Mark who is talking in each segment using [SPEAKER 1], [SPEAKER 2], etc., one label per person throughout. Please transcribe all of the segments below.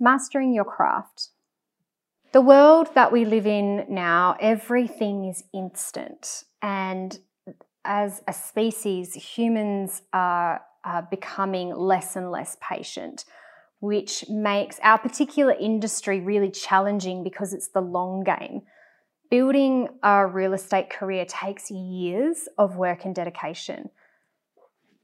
[SPEAKER 1] Mastering your craft. The world that we live in now, everything is instant. And as a species, humans are, are becoming less and less patient, which makes our particular industry really challenging because it's the long game. Building a real estate career takes years of work and dedication.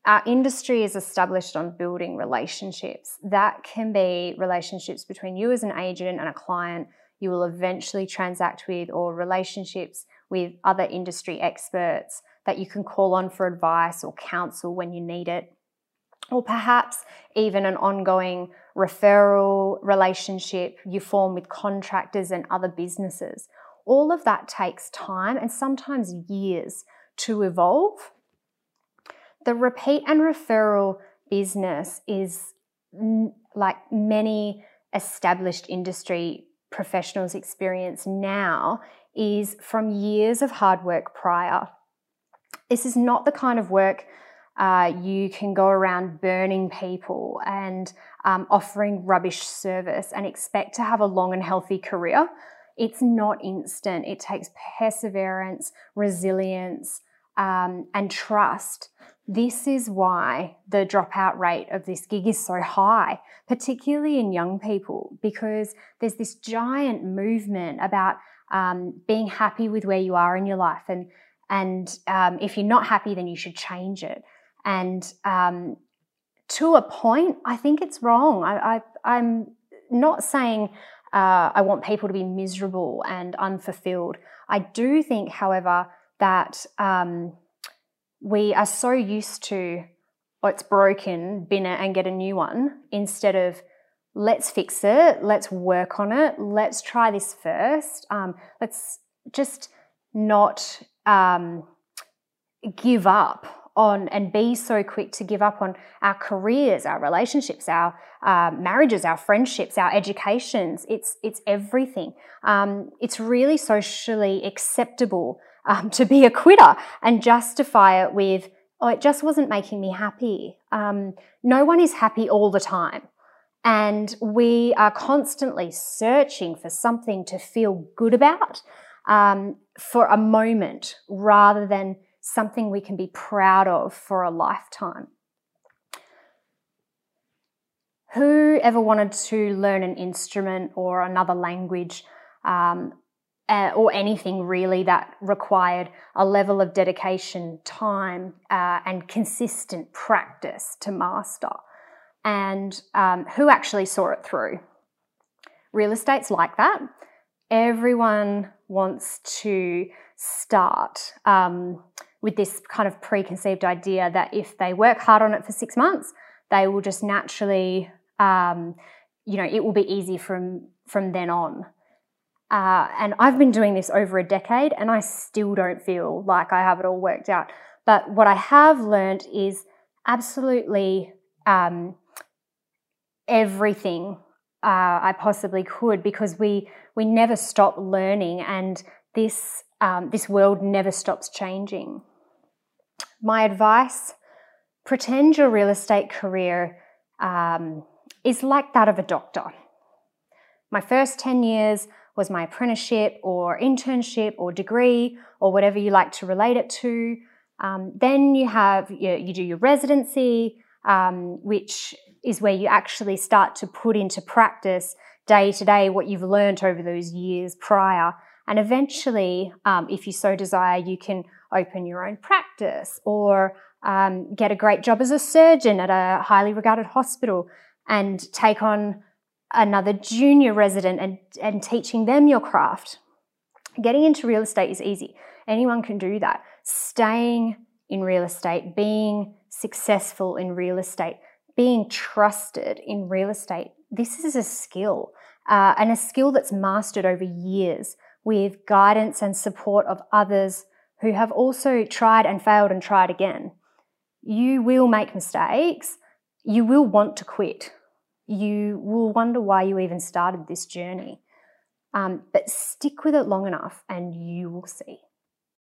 [SPEAKER 1] Our industry is established on building relationships. That can be relationships between you as an agent and a client you will eventually transact with, or relationships with other industry experts that you can call on for advice or counsel when you need it. Or perhaps even an ongoing referral relationship you form with contractors and other businesses. All of that takes time and sometimes years to evolve. The repeat and referral business is like many established industry professionals experience now is from years of hard work prior. This is not the kind of work uh, you can go around burning people and um, offering rubbish service and expect to have a long and healthy career. It's not instant. It takes perseverance, resilience, um, and trust this is why the dropout rate of this gig is so high, particularly in young people, because there's this giant movement about um, being happy with where you are in your life, and and um, if you're not happy, then you should change it. And um, to a point, I think it's wrong. I, I am not saying uh, I want people to be miserable and unfulfilled. I do think, however, that um, we are so used to, oh, it's broken, bin it and get a new one, instead of let's fix it, let's work on it, let's try this first. Um, let's just not um, give up on and be so quick to give up on our careers, our relationships, our uh, marriages, our friendships, our educations. It's it's everything. Um, it's really socially acceptable um, to be a quitter and justify it with, oh, it just wasn't making me happy. Um, no one is happy all the time. And we are constantly searching for something to feel good about um, for a moment rather than something we can be proud of for a lifetime. Who ever wanted to learn an instrument or another language um, uh, or anything really that required a level of dedication, time, uh, and consistent practice to master, and um, who actually saw it through. Real estate's like that. Everyone wants to start um, with this kind of preconceived idea that if they work hard on it for six months, they will just naturally, um, you know, it will be easy from from then on. Uh, and I've been doing this over a decade and I still don't feel like I have it all worked out. But what I have learned is absolutely um, everything uh, I possibly could because we we never stop learning and this um, this world never stops changing. My advice: pretend your real estate career um, is like that of a doctor. My first ten years was my apprenticeship or internship or degree or whatever you like to relate it to. Um, then you have you, you, do your residency, um, which is where you actually start to put into practice day to day what you've learned over those years prior. And eventually, um, if you so desire, you can open your own practice or um, get a great job as a surgeon at a highly regarded hospital and take on another junior resident and, and teaching them your craft. Getting into real estate is easy. Anyone can do that. Staying in real estate, being successful in real estate, being trusted in real estate, this is a skill uh, and a skill that's mastered over years with guidance and support of others who have also tried and failed and tried again. You will make mistakes. You will want to quit you will wonder why you even started this journey. Um, but stick with it long enough and you will see.